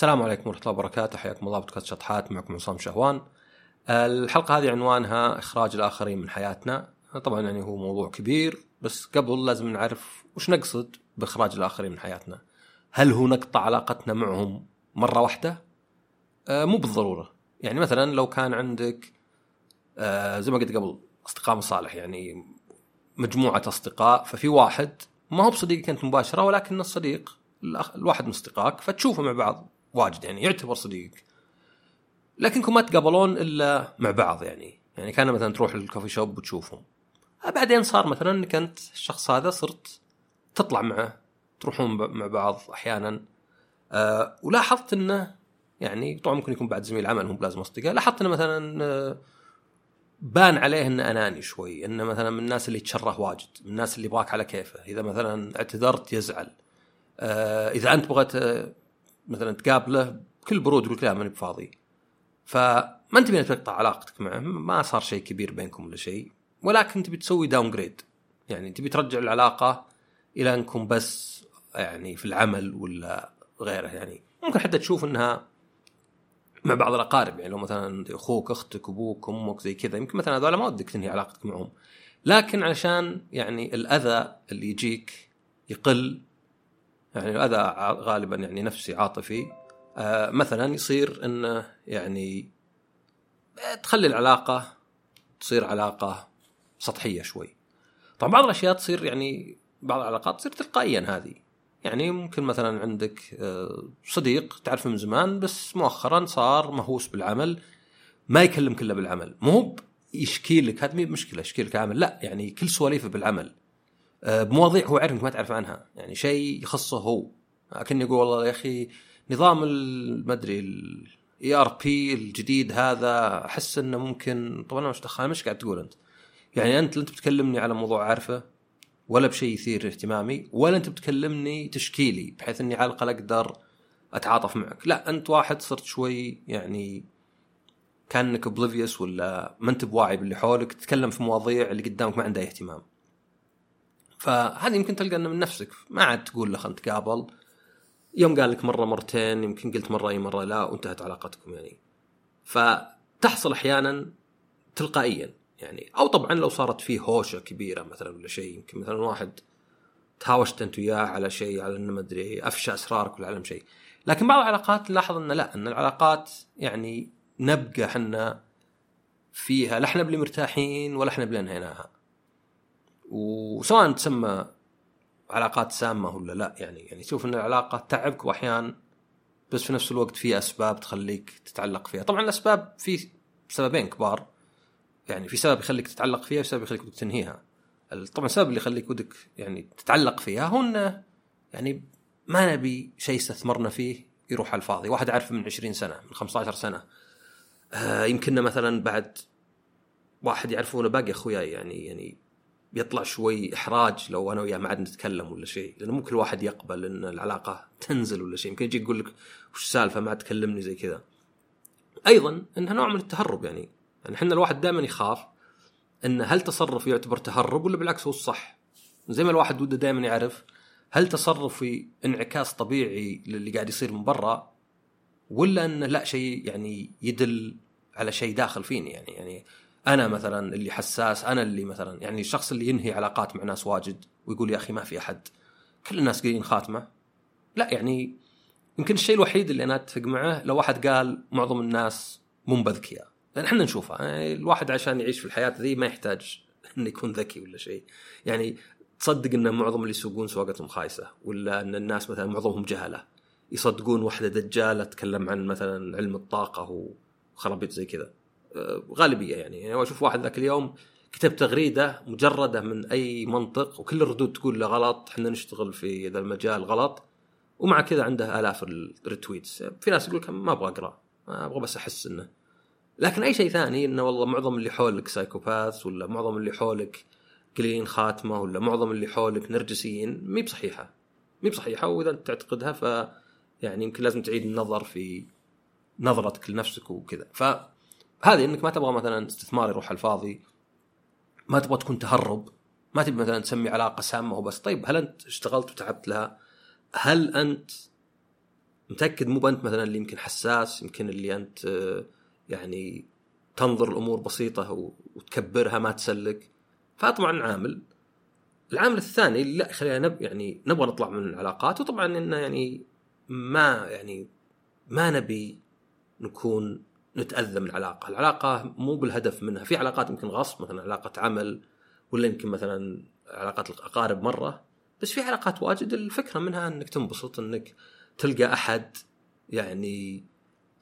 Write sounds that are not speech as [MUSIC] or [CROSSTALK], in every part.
السلام عليكم ورحمة الله وبركاته. حياكم الله بودكاست شطحات معكم عصام شهوان. الحلقة هذه عنوانها إخراج الآخرين من حياتنا. طبعا يعني هو موضوع كبير بس قبل لازم نعرف وش نقصد بإخراج الآخرين من حياتنا. هل هو نقطع علاقتنا معهم مرة واحدة؟ آه مو بالضرورة. يعني مثلا لو كان عندك آه زي ما قلت قبل أصدقاء مصالح يعني مجموعة أصدقاء ففي واحد ما هو بصديقك أنت مباشرة ولكن الصديق الواحد من أصدقائك فتشوفه مع بعض. واجد يعني يعتبر صديقك لكنكم ما تقابلون إلا مع بعض يعني. يعني كان مثلا تروح للكوفي شوب وتشوفهم. بعدين صار مثلا انك انت الشخص هذا صرت تطلع معه تروحون مع بعض أحيانا. أه ولاحظت إنه يعني طبعا ممكن يكون بعد زميل عمل مو بلازم أصدقاء. لاحظت إنه مثلا أه بان عليه إنه أناني شوي إنه مثلا من الناس اللي يتشره واجد من الناس اللي يبغاك على كيفه. إذا مثلا اعتذرت يزعل. أه إذا أنت بغيت مثلا تقابله بكل برود يقول لا ماني بفاضي. فما أنت تبي تقطع علاقتك معه ما صار شيء كبير بينكم ولا شيء ولكن تبي تسوي downgrade يعني تبي ترجع العلاقة إلى أنكم بس يعني في العمل ولا غيره. يعني ممكن حتى تشوف إنها مع بعض الأقارب. يعني لو مثلا أخوك أختك أبوك أمك زي كذا يمكن مثلا هذول ما ودك تنهي علاقتك معهم. لكن علشان يعني الأذى اللي يجيك يقل يعني الاذى غالبا يعني نفسي عاطفي. آه مثلا يصير انه يعني تخلي العلاقة تصير علاقة سطحية شوي. طبعا بعض الأشياء تصير يعني بعض العلاقات تصير تلقائيا هذه. يعني ممكن مثلا عندك صديق تعرفه من زمان بس مؤخرا صار مهووس بالعمل ما يكلمك إلا بالعمل. مو يشكي لك هذه مشكلة يشكي لك عمل. لا يعني كل سواليفه بالعمل. بمواضيع هو عارف إنك ما تعرف عنها. يعني شيء يخصه هو. لكن يقول والله يا أخي نظام المدري ال ERP الجديد هذا أحس إنه ممكن طبعا أنا مش دخل مش قاعد تقول أنت. يعني أنت أنت بتكلمني على موضوع عارفه ولا بشيء يثير اهتمامي ولا أنت بتكلمني تشكيلي بحيث إني على الاقل أقدر أتعاطف معك. لا أنت واحد صرت شوي يعني كأنك اوبليفيوس ولا ما أنت بواعي باللي حولك تتكلم في مواضيع اللي قدامك ما عندها اهتمام. فهذه يمكن تلقى إنه من نفسك. ما عاد تقول له خلينا نتقابل. يوم قال لك مرة مرتين يمكن قلت مرة أي مرة لا وانتهت علاقتكم يعني. فتحصل أحيانا تلقائيا يعني. أو طبعا لو صارت فيه هوشة كبيرة مثلا ولا شيء يمكن مثلا واحد تهاوشت أنت وياه على شيء على إنه ما أدري أفشى أسرارك ولا علم شيء. لكن بعض العلاقات نلاحظ إنه لا إن العلاقات يعني نبقى إحنا فيها. لا إحنا بلي مرتاحين ولا إحنا بلي انهيناها. وسواء تسمى علاقات سامة ولا لا يعني يعني تشوف إن العلاقة تعبك واحيانا بس في نفس الوقت في أسباب تخليك تتعلق فيها. طبعا الأسباب في سببين كبار يعني في سبب يخليك تتعلق فيها وسبب يخليك تنهيها. طبعا السبب اللي يخليك ودك يعني تتعلق فيها هو إنه يعني ما نبي شيء استثمرنا فيه يروح على الفاضي. واحد عارفه من 20 سنة من 15 سنة. آه يمكننا مثلا بعد واحد يعرفونه باقي أخوياي يعني يعني بيطلع شوي إحراج لو أنا وياه ما عاد نتكلم ولا شيء لأنه مو كل واحد يقبل إن العلاقة تنزل ولا شيء يمكن يجي يقول لك وش السالفة؟ ما تكلمني زي كذا. أيضا إنها نوع من التهرب يعني يعني إحنا الواحد دائما يخاف إن هل تصرف يعتبر تهرب ولا بالعكس هو الصح؟ زي ما الواحد وده دائما يعرف هل تصرفي انعكاس طبيعي للي قاعد يصير من برا ولا انه لا شيء يعني يدل على شيء داخل فيني يعني؟ يعني أنا مثلا اللي حساس أنا اللي مثلا يعني الشخص اللي ينهي علاقات مع ناس واجد ويقول يا أخي ما في أحد. كل الناس قايلين خاتمة. لا يعني يمكن الشيء الوحيد اللي أنا أتفق معه لو واحد قال معظم الناس مو بذكياء لأن إحنا نشوفها يعني الواحد عشان يعيش في الحياة ذي ما يحتاج [LAUGHS] إنه يكون ذكي ولا شيء. يعني تصدق إن معظم اللي يسوقون سواقتهم خايسة ولا إن الناس مثلا معظمهم جهلة. يصدقون واحدة دجالة تتكلم عن مثلا علم الطاقة وخرابيط زي كذا. غالبية يعني. يعني أشوف واحد ذاك اليوم كتب تغريدة مجردة من أي منطق وكل الردود تقول له غلط إحنا نشتغل في ذا المجال غلط. ومع كذا عنده آلاف ال retweets. في ناس يقول ما أبغى أقرأ أبغى بس أحس إنه. لكن أي شيء ثاني إنه والله معظم اللي حولك psychopath ولا معظم اللي حولك قليلين خاتمة ولا معظم اللي حولك نرجسيين مي بصحيحة. مي بصحيحة وإذا أنت تعتقدها ف يعني يمكن لازم تعيد النظر في نظرتك لنفسك وكذا. ف هذه إنك ما تبغى مثلا استثمار يروح على الفاضي ما تبغى تكون تهرب ما تبي مثلا تسمي علاقة سامة وبس. طيب هل أنت اشتغلت وتعبت لها؟ هل أنت متأكد مو بانت مثلا اللي يمكن حساس يمكن اللي أنت آه، يعني تنظر الأمور بسيطة وتكبرها ما تسلك؟ فطبعا عامل. العامل الثاني لا خلينا نب يعني نبغى نطلع من العلاقات وطبعا إنه يعني ما يعني ما نبي نكون نتأذى من العلاقه، العلاقة مو بالهدف منها، في علاقات يمكن غصب مثلا علاقة عمل ولا يمكن مثلا علاقات الأقارب مرة، بس في علاقات واجد الفكرة منها إنك تنبسط إنك تلقى أحد يعني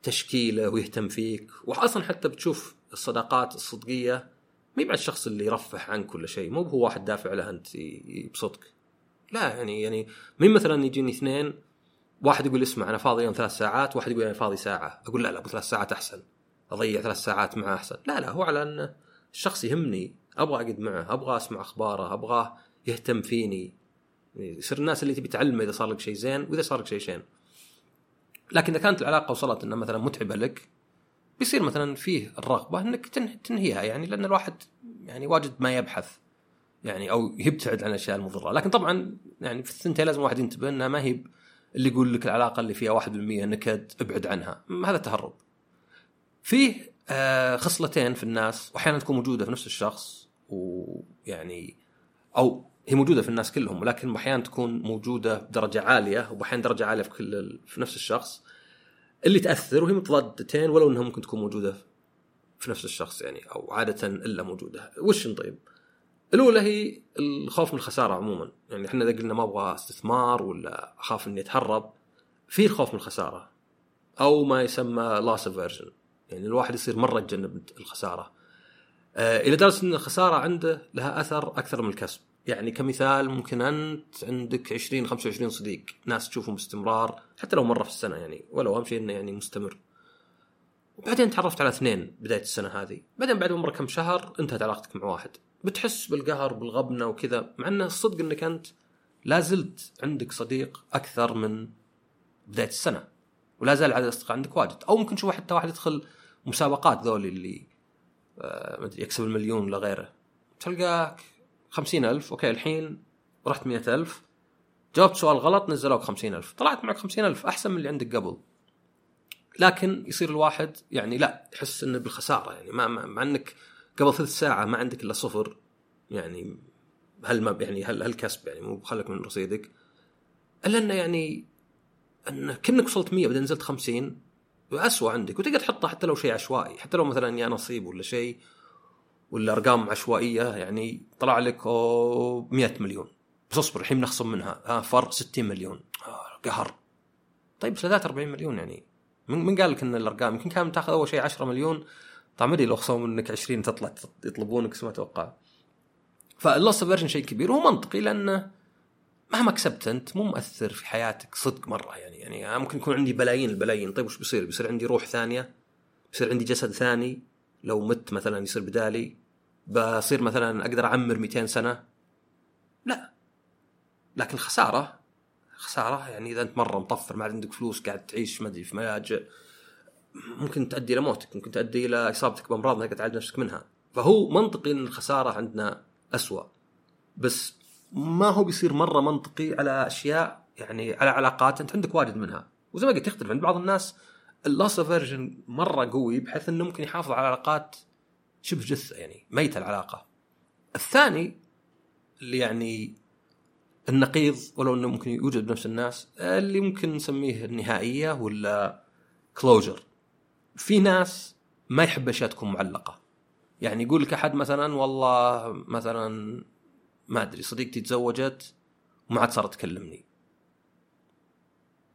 تشكيله ويهتم فيك، واصلا حتى بتشوف الصداقات الصدقية ما بعد الشخص اللي يرفح عنك ولا شيء، مو هو واحد دافع له أنت يبسطك. لا يعني يعني مين مثلا يجيني اثنين واحد يقول اسمع أنا فاضي يوم ثلاث ساعات واحد يقول أنا فاضي ساعة. أقول لا لا ابو ثلاث ساعات أحسن. أضيع ثلاث ساعات معه أحسن. لا لا هو على أن الشخص يهمني. أبغى أقعد معه أبغى أسمع أخباره ابغاه يهتم فيني. يصير الناس اللي تبي تعلمه إذا صار لك شيء زين وإذا صار لك شيء شين. لكن إذا كانت العلاقة وصلت إنها مثلا متعبة لك بيصير مثلا فيه الرغبة إنك تنهيها يعني لأن الواحد يعني واجد ما يبحث يعني أو يبتعد عن الأشياء المضرة. لكن طبعا يعني في الثنتين لازم الواحد ينتبه إنها ما هي اللي يقول لك العلاقة اللي فيها 1% نكد ابعد عنها. هذا تهرب فيه آه، خصلتين في الناس وأحيانا تكون موجودة في نفس الشخص ويعني أو هي موجودة في الناس كلهم ولكن أحيانا تكون موجودة بدرجة عالية وأحيانا درجة عالية في كل في نفس الشخص اللي تأثر وهي متضادتين ولو إنها ممكن تكون موجودة في نفس الشخص يعني أو عادة إلا موجودة. وش طيب الأولى هي الخوف من الخسارة عموما. يعني إحنا إذا قلنا ما أبغى استثمار ولا أخاف إني أتهرب في الخوف من الخسارة. أو ما يسمى loss aversion يعني الواحد يصير مرة يتجنب الخسارة. آه إلى درجه إن الخسارة عنده لها أثر أكثر من الكسب. يعني كمثال ممكن أنت عندك 20 25 صديق. ناس تشوفهم باستمرار حتى لو مرة في السنة يعني. ولو أهم شيء إنه يعني مستمر. وبعدين تعرفت على اثنين بداية السنة هذه. بعدين بعد مره كم شهر انتهت علاقتك مع واحد. بتحس بالقهر بالغبنة وكذا مع إنه الصدق إنك أنت لا زلت عندك صديق أكثر من بدايه السنة ولا زال عدد الأصدقاء عندك واجد. أو ممكن تشوف حتى واحد يدخل مسابقات ذول اللي آه يكسب المليون ولا غيره. تلقاك خمسين ألف أوكي الحين رحت مئة ألف. جاوبت سؤال غلط نزلوك خمسين ألف. طلعت معك خمسين ألف أحسن من اللي عندك قبل. لكن يصير الواحد يعني لا يحس إنه بالخسارة يعني ما مع إنك قبل ثلث ساعة ما عندك إلا صفر يعني هل ما يعني هل هل كسب؟ يعني مو خلك من رصيدك. إلا إنه يعني إنه كانك وصلت 100 بعدين نزلت 50 اسوء عندك. وتقدر تحطها حتى لو شيء عشوائي. حتى لو مثلا يا نصيب ولا شيء ولا أرقام عشوائية يعني طلع لك 100 مليون. بس اصبر الحين بنخصم منها. ها فرق 60 مليون. آه قهر. طيب بس 40 مليون يعني. من قال لك إن الأرقام؟ يمكن كان تاخذ أول شيء 10 مليون. طبعا ما لو خصموا منك 20 تطلع يطلبونك ما توقع. فاللوس فيرجن شيء كبير وهو منطقي لأنه مهما كسبت أنت مو مؤثر في حياتك صدق مرة. يعني يعني ممكن يكون عندي بلايين البلايين. طيب وش بيصير؟ بيصير عندي روح ثانية بيصير عندي جسد ثاني. لو مت مثلا يصير بدالي. بصير مثلا أقدر أعمر 200 سنة. لا. لكن الخساره خسارة يعني إذا أنت مرة مطفر ما عندك فلوس قاعد تعيش ما أدري في ملاجئ. ممكن تؤدي إلى موتك ممكن تؤدي إلى إصابتك بأمراض ما تعالج نفسك منها. فهو منطقي إن الخسارة عندنا أسوأ. بس ما هو بيصير مرة منطقي على أشياء يعني على علاقات أنت عندك واجد منها. وزي ما قلت يختلف عند بعض الناس. ال loss aversion مرة قوي بحيث إنه ممكن يحافظ على علاقات شبه جثة يعني ميتة العلاقة. الثاني اللي يعني النقيض ولو إنه ممكن يوجد بنفس الناس اللي ممكن نسميه النهائية ولا كلوجر في ناس ما يحب أشياء تكون معلقة. يعني يقول لك أحد مثلا والله مثلا ما أدري صديقتي تزوجت وما عاد صارت تكلمني.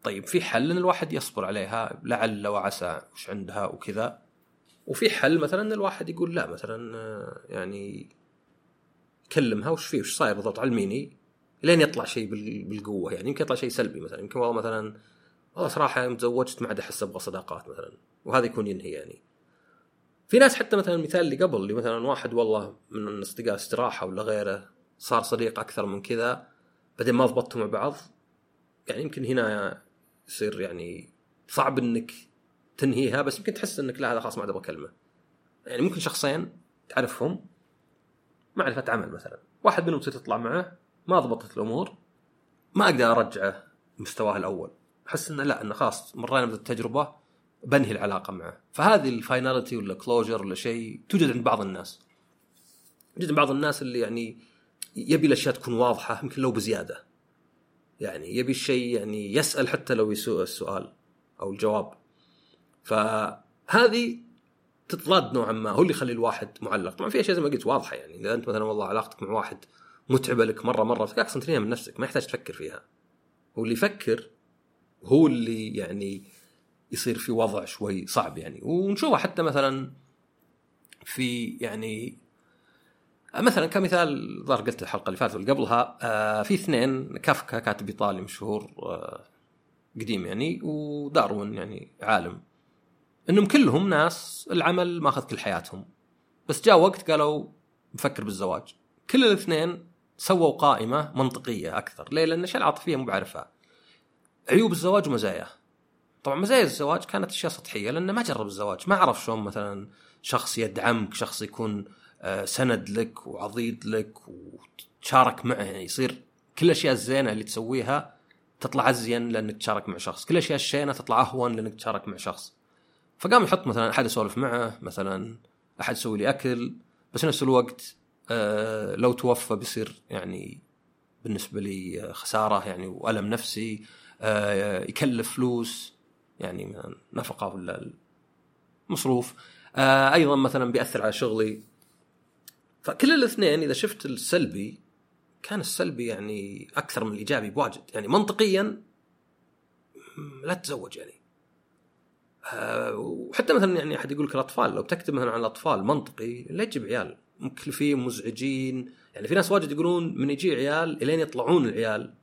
طيب في حل إن الواحد يصبر عليها لعل وعسى وش عندها وكذا. وفي حل مثلا إن الواحد يقول لا مثلا يعني كلمها وش فيه وش صاير بالضبط علميني لين يطلع شيء بالقوة. يعني يمكن يطلع شيء سلبي مثلا. يمكن والله مثلا والله صراحة يوم تزوجت ما عاد أحس أبغى صداقات مثلا وهذا يكون ينهي يعني. في ناس حتى مثلا المثال اللي قبل اللي مثلا واحد والله من الاصدقاء استراحة ولا غيره صار صديق أكثر من كذا بعدين ما ضبطتوا مع بعض يعني يمكن هنا يصير يعني صعب إنك تنهيها بس يمكن تحس إنك لا هذا خلاص ما أبغى أكلمه. يعني ممكن شخصين تعرفهم معرفة عمل مثلا. واحد منهم تصير تطلع معه ما ضبطت الأمور ما أقدر أرجعه مستواه الأول. احس إنه لا إنه خلاص مرينا بالتجربه بنهي العلاقة معه. فهذه ال finality ولا closure ولا شيء توجد عند بعض الناس. توجد عند بعض الناس اللي يعني يبي الأشياء تكون واضحة يمكن لو بزيادة. يعني يبي الشيء يعني يسأل حتى لو يسوء السؤال أو الجواب. فهذه تتضاد نوعا ما هو اللي يخلي الواحد معلق. طبعا في أشياء زي ما قلت واضحة يعني إذا أنت مثلا والله علاقتك مع واحد متعبة لك مرة مرة أصلا تنهيها من نفسك ما يحتاج تفكر فيها. هو اللي يفكر هو اللي يعني يصير في وضع شوي صعب يعني. ونشوفه حتى مثلا في يعني مثلا كمثال ظهر قلت الحلقة اللي فاتت واللي قبلها آه في اثنين كافكا كاتب ايطالي مشهور آه قديم يعني وداروين يعني عالم. إنهم كلهم ناس العمل ماخذ كل حياتهم. بس جاء وقت قالوا بفكر بالزواج. كل الاثنين سووا قائمة منطقية أكثر. ليه؟ لأن الأشياء العاطفية مو بعرفها. عيوب الزواج ومزاياه. طبعا مزايا الزواج كانت أشياء سطحية لأنه ما جرب الزواج ما عرف شلون مثلا شخص يدعمك شخص يكون آه، سند لك وعضيد لك وتشارك معه يعني يصير كل الأشياء الزينة اللي تسويها تطلع أزين لأنك تشارك مع شخص كل الأشياء الشينة تطلع أهون لأنك تشارك مع شخص. فقام يحط مثلا أحد اسولف معه مثلا أحد يسوي لي أكل بس نفس الوقت آه لو توفى بيصير يعني بالنسبة لي خسارة يعني وألم نفسي آه يكلف فلوس يعني نفقة ولا مصروف آه أيضا مثلا بيأثر على شغلي. فكل الاثنين إذا شفت السلبي كان السلبي يعني أكثر من الإيجابي بواجد. يعني منطقيا لا تتزوج يعني. آه، وحتى مثلا يعني أحد يقول لك الأطفال لو تكتب مثلا عن الأطفال منطقي لا تجيب عيال. مكلفين مزعجين. يعني في ناس واجد يقولون من يجي عيال إلين يطلعون العيال.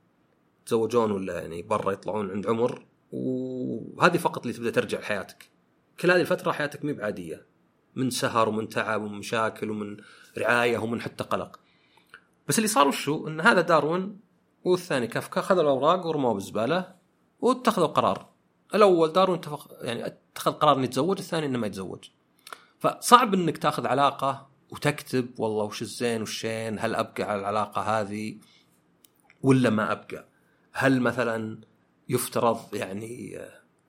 يتزوجون ولا يعني برا يطلعون عند عمر وهذه فقط اللي تبدأ ترجع لحياتك. كل هذه الفترة حياتك مي بعادية. من سهر ومن تعب ومن مشاكل ومن رعاية ومن حتى قلق. بس اللي صار وشو؟ إن هذا داروين والثاني كافكا خذ الأوراق ورموها بالزبالة واتخذوا قرار. الأول داروين اتفق يعني اتخذ قرار إنه يتزوج الثاني إنه ما يتزوج. فصعب إنك تاخذ علاقة وتكتب والله وش الزين والشين هل أبقى على العلاقة هذه ولا ما أبقى؟ هل مثلا يفترض يعني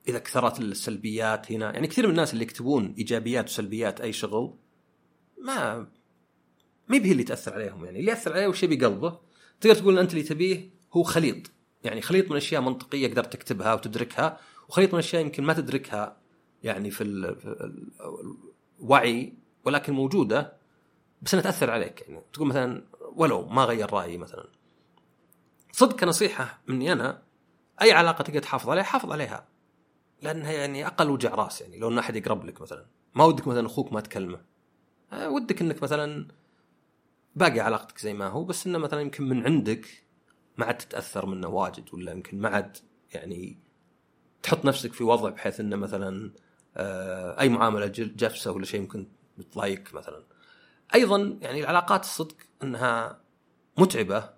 إذا كثرت السلبيات هنا؟ يعني كثير من الناس اللي يكتبون إيجابيات وسلبيات أي شغل ما ما هي اللي تأثر عليهم. يعني اللي يأثر عليه وش يبي قلبه تقدر تقول ان أنت اللي تبيه هو خليط. يعني خليط من أشياء منطقية قدرت تكتبها وتدركها وخليط من أشياء يمكن ما تدركها يعني في الوعي ولكن موجودة بس أنها تأثر عليك. يعني تقول مثلا ولو ما غير رأيي مثلا. صدق كنصيحة مني أنا أي علاقة تقدر تحافظ عليها حافظ عليها. لأنها يعني أقل وجع رأس يعني. لو إن أحد يقرب لك مثلا ما ودك مثلا أخوك ما تكلمه. آه، ودك إنك مثلا باقي علاقتك زي ما هو بس إنه مثلا يمكن من عندك ما عاد تتأثر منه واجد ولا يمكن ما عاد يعني تحط نفسك في وضع بحيث إنه مثلا آه، أي معاملة جفسة ولا شيء ممكن تضايقك مثلا. أيضا يعني العلاقات الصدق إنها متعبة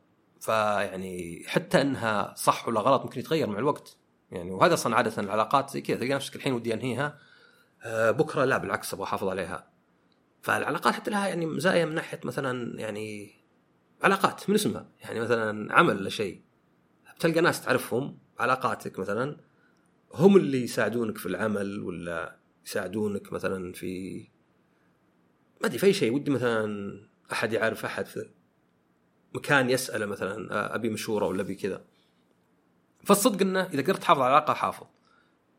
فيعني حتى إنها صح ولا غلط ممكن يتغير مع الوقت. يعني وهذا أصلا عادة العلاقات زي كذا تلقى نفسك الحين ودي أنهيها آه، بكرة لا بالعكس أبغى أحافظ عليها. فالعلاقات حتى لها يعني مزايا من ناحية مثلا يعني علاقات من اسمها يعني مثلا عمل ولا شيء بتلقى ناس تعرفهم علاقاتك مثلا هم اللي يساعدونك في العمل ولا يساعدونك مثلا في ما أدري في أي شيء ودي مثلا أحد يعرف أحد في مكان يساله مثلا أبي مشوره ولا أبي كذا. فالصدق إنه إذا قدرت تحافظ على العلاقة حافظ.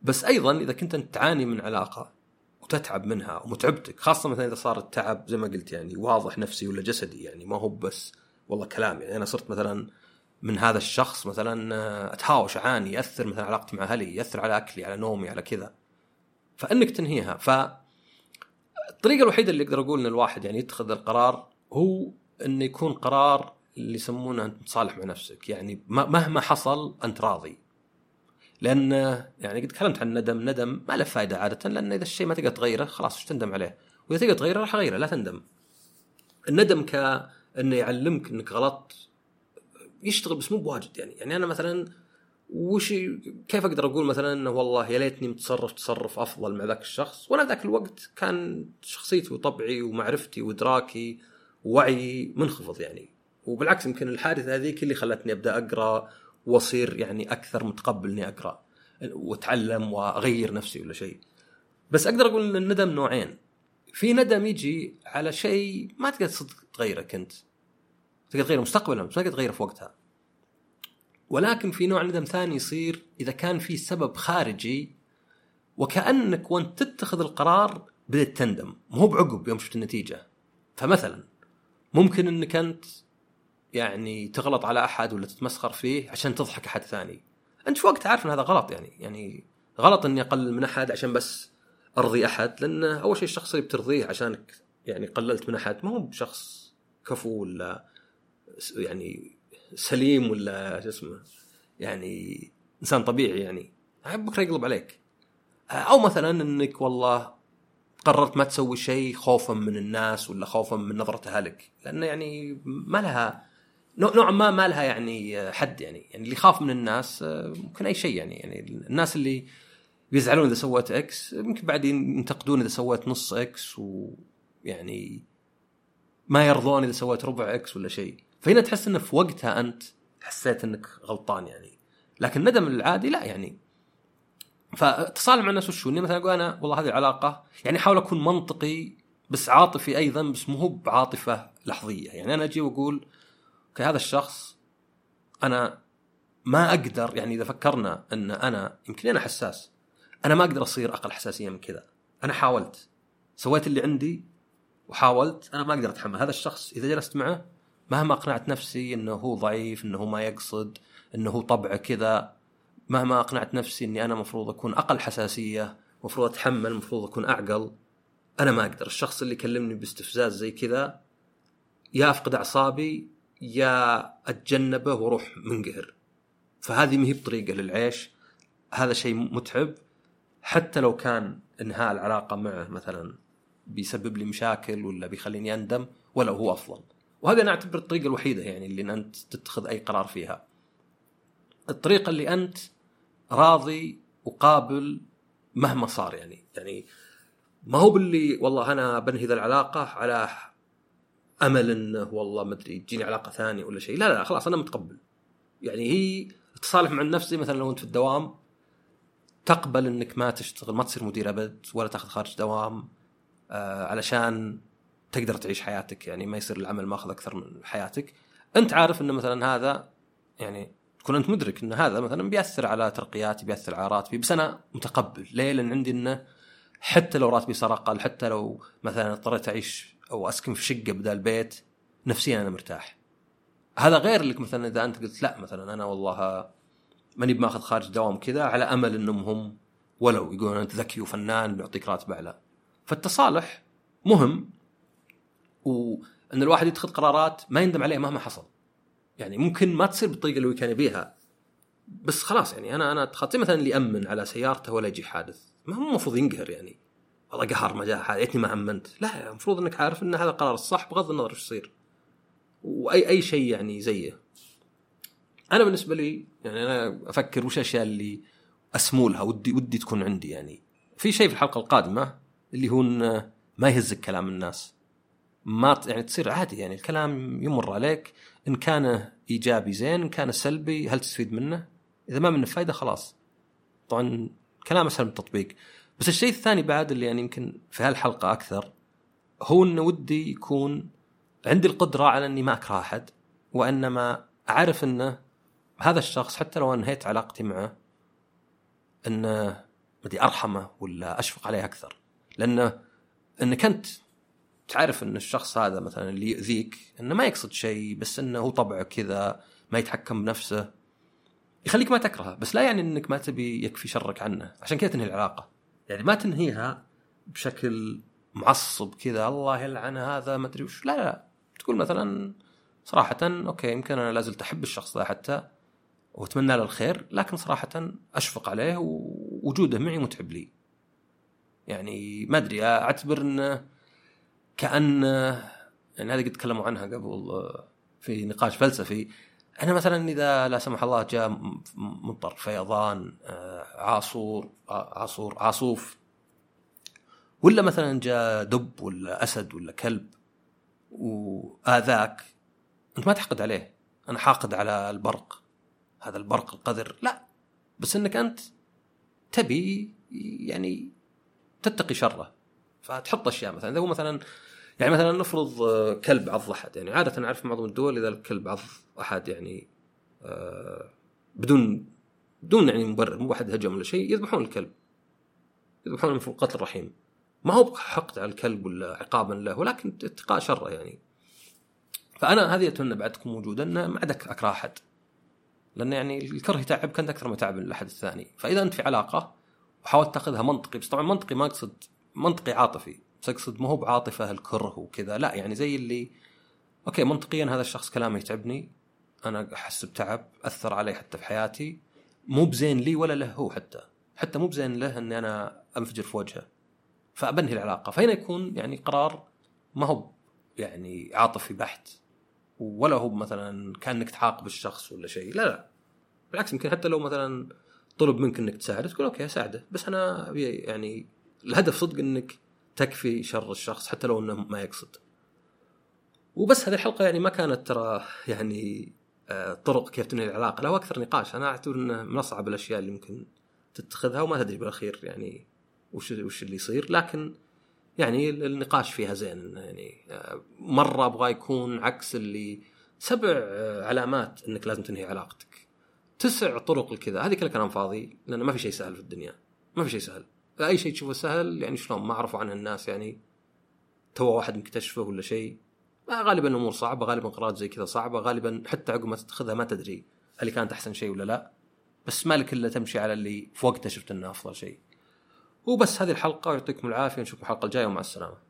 بس أيضا إذا كنت أنت تعاني من علاقة وتتعب منها ومتعبتك خاصة مثلا إذا صار التعب زي ما قلت يعني واضح نفسي ولا جسدي يعني ما هو بس والله كلام. يعني أنا صرت مثلا من هذا الشخص مثلا آه، أتهاوش أعاني يأثر مثلا علاقتي مع أهلي يأثر على أكلي على نومي على كذا. فإنك تنهيها. ف الطريقة الوحيدة اللي أقدر أقول إن الواحد يعني يتخذ القرار هو إنه يكون قرار اللي يسمونه أنت متصالح مع نفسك. يعني مهما حصل أنت راضي. لأن يعني قد تكلمت عن الندم ندم ما له فائده عادة لأن إذا الشيء ما تقدر تغيره خلاص وش تندم عليه؟ وإذا تقدر تغيره راح أغيره لا تندم. الندم ك إنه يعلمك إنك غلطت يشتغل بس مو بواجد يعني. يعني أنا مثلا وش كيف أقدر أقول مثلا إنه والله يا ليتني متصرف تصرف أفضل مع ذاك الشخص؟ وأنا ذاك الوقت كان شخصيتي وطبعي ومعرفتي وإدراكي ووعي منخفض يعني. وبالعكس يمكن الحادثة هذيك اللي خلتني أبدأ أقرأ وأصير يعني أكثر متقبل إني أقرأ وأتعلم وأغير نفسي ولا شيء. بس أقدر أقول إن الندم نوعين. في ندم يجي على شيء ما تقدر صدق تغيرك انت تقدر تغيره مستقبلا بس ما تقدر تغيره في وقتها. ولكن في نوع ندم ثاني يصير إذا كان في سبب خارجي وكأنك وأنت تتخذ القرار بدأت تندم. مو بعقب يوم شفت النتيجة. فمثلا ممكن إنك أنت يعني تغلط على أحد ولا تتمسخر فيه عشان تضحك أحد ثاني. أنت في وقت عارف إن هذا غلط يعني يعني غلط إني اقلل من أحد عشان بس أرضي أحد لأن أول شيء الشخص اللي بترضيه عشانك يعني قللت من أحد ما هو بشخص كفو ولا يعني سليم ولا شو اسمه يعني إنسان طبيعي يعني. بكره يقلب عليك. أو مثلا إنك والله قررت ما تسوي شيء خوفا من الناس ولا خوفا من نظرة أهلك لأنه يعني ما لها نوعا ما ما لها يعني حد يعني. يعني اللي يخاف من الناس ممكن أي شيء يعني. يعني الناس اللي بيزعلون إذا سويت X يمكن بعد ينتقدون إذا سويت نص X ويعني ما يرضون إذا سويت ربع X ولا شيء. فهنا تحس إنه في وقتها أنت حسيت إنك غلطان يعني. لكن الندم العادي لا يعني. فاتصالح مع الناس وشو؟ إني مثلا أقول أنا والله هذه العلاقه يعني أحاول أكون منطقي بس عاطفي أيضا بس مو هو بعاطفة لحظية. يعني أنا أجي وأقول okay هذا الشخص أنا ما أقدر يعني إذا فكرنا أن أنا يمكن أنا حساس أنا ما أقدر أصير أقل حساسية من كذا. أنا حاولت سويت اللي عندي وحاولت أنا ما أقدر أتحمل. هذا الشخص إذا جلست معه مهما أقنعت نفسي إنه هو ضعيف إنه هو ما يقصد إنه هو طبعه كذا مهما أقنعت نفسي إني أنا مفروض أكون أقل حساسية مفروض أتحمل مفروض أكون أعقل أنا ما أقدر. الشخص اللي يكلمني باستفزاز زي كذا يا أفقد أعصابي يا أتجنبه وأروح منقهر. فهذه ما هي بطريقة للعيش. هذا شيء متعب. حتى لو كان إنهاء العلاقة معه مثلا بيسبب لي مشاكل ولا بيخليني أندم ولا هو أفضل. وهذا أنا أعتبر الطريقة الوحيدة يعني اللي أنت تتخذ أي قرار فيها. الطريقة اللي أنت راضي وقابل مهما صار يعني. يعني ما هو باللي والله أنا بنهي ذا العلاقة على أمل إنه والله ما أدري تجيني علاقة ثانية ولا شيء. لا لا خلاص أنا متقبل. يعني هي تصالح مع النفس زي مثلا لو أنت في الدوام تقبل إنك ما تشتغل ما تصير مدير أبد ولا تاخذ خارج دوام آه علشان تقدر تعيش حياتك. يعني ما يصير العمل ماخذ أكثر من حياتك. أنت عارف إن مثلا هذا يعني تكون أنت مدرك إن هذا مثلا بيأثر على ترقياتي بيأثر على راتبي بس أنا متقبل. ليه؟ لأن عندي انه حتى لو راتبي صار أقل حتى لو مثلا اضطريت أعيش أو اسكن في شقة بدل بيت نفسيا أنا مرتاح. هذا غير لك مثلا إذا أنت قلت لا مثلا أنا والله ماني بماخذ خارج دوام كذا على أمل إنهم هم ولو يقولون أنت ذكي وفنان بيعطيك راتب أعلى. فالتصالح مهم وإن الواحد يتخذ قرارات ما يندم عليها مهما حصل. يعني ممكن ما تصير بالطريقة اللي كان يبيها بس خلاص يعني أنا أنا اتخذت مثلا اللي امن على سيارته ولا يجي حادث ما هو المفروض ينقهر يعني والله قهر ما جاء ما امنت لا المفروض إنك عارف إن هذا القرار الصح بغض النظر إيش يصير. وأي أي شيء يعني زيه. أنا بالنسبة لي يعني أنا أفكر وش الأشياء اللي اسمولها ودي ودي تكون عندي يعني. في شيء في الحلقة القادمة اللي هو ما يهزك كلام الناس. ما يعني تصير عادي يعني الكلام يمر عليك. إن كان إيجابي زين إن كان سلبي هل تستفيد منه؟ إذا ما منه فائده خلاص. طبعا كلام أسهل من التطبيق. بس الشيء الثاني بعد اللي يعني يمكن في هالحلقة أكثر هو إنه ودي يكون عندي القدرة على إني ما اكره احد وإنما أعرف انه هذا الشخص حتى لو انهيت علاقتي معه انه بدي أرحمه ولا أشفق عليه أكثر. لأنه انك انت تعرف إن الشخص هذا مثلا اللي يؤذيك إنه ما يقصد شيء بس إنه هو طبعه كذا ما يتحكم بنفسه يخليك ما تكرهه. بس لا يعني إنك ما تبي يكفي شرك عنه عشان كذا تنهي العلاقة. يعني ما تنهيها بشكل معصب كذا الله يلعن هذا ما أدري وش. لا لا تقول مثلا صراحة okay يمكن أنا لازلت أحب الشخص ذا حتى وأتمنى له الخير لكن صراحة أشفق عليه ووجوده معي متعب لي. يعني ما أدري أعتبر انه كأن يعني هذه قد تكلموا عنها قبل في نقاش فلسفي. أنا مثلا إذا لا سمح الله جاء مطر فيضان عاصور عاصور عاصوف. ولا مثلا جاء دب ولا أسد ولا كلب وآذاك أنت ما تحقد عليه. أنا حاقد على البرق. هذا البرق القذر. لا بس إنك أنت تبي يعني تتقي شره فتحط أشياء مثلا. إذا هو مثلا يعني مثلا نفرض آه، كلب عض أحد. يعني عادة نعرف معظم الدول إذا الكلب عض أحد يعني آه، بدون بدون يعني مبرر مو واحد هجم ولا شيء يذبحون الكلب. يذبحون من قتل رحيم. ما هو حقد على الكلب ولا عقابا له ولكن اتقاء شره يعني. فأنا هذه أتمنى بعد تكون موجودة انه ما عاد أكره أحد. لأن يعني الكره يتعبك انت أكثر ما يتعب الأحد الثاني. فإذا أنت في علاقة وحاولت تأخذها منطقي بس طبعا منطقي ما اقصد منطقي عاطفي. بس اقصد ما هو بعاطفة الكره وكذا لا يعني زي اللي أوكي منطقيا هذا الشخص كلامه يتعبني أنا أحس بتعب أثر علي حتى في حياتي مو بزين لي ولا له هو حتى حتى مو بزين له إني أنا أنفجر في وجهه فابنهي العلاقة فهنا يكون يعني قرار ما هو يعني عاطفي بحت ولا هو مثلا كأنك تعاقب الشخص ولا شيء لا لا بالعكس يمكن حتى لو مثلا طلب منك إنك تساعده تقول أوكي أساعده بس أنا يعني الهدف صدق إنك تكفي شر الشخص حتى لو إنه ما يقصد. وبس هذه الحلقة يعني ما كانت ترى يعني آه، طرق كيف تنهي العلاقة. لا أكثر نقاش. أنا أعتبر إنه من أصعب الأشياء اللي ممكن تتخذها وما تدري بالأخير يعني وش وش اللي يصير. لكن يعني النقاش فيها زين. يعني آه، مرة أبغى يكون عكس اللي سبع آه، علامات إنك لازم تنهي علاقتك. تسع طرق الكذا هذه كلها كلام فاضي لأن ما في شيء سهل في الدنيا. ما في شيء سهل. اي شيء تشوفه سهل يعني شلون؟ ما عرفوا عنه الناس يعني تو واحد مكتشفه ولا شيء. غالبا الأمور صعبة غالبا قرارات زي كذا صعبة غالبا حتى عقب ما تتخذها ما تدري هل كانت أحسن شيء ولا لا. بس مالك إلا تمشي على اللي في وقته شفت إنه أفضل شيء. وبس هذه الحلقة ويعطيكم العافية نشوفكم الحلقة الجاية ومع السلامة.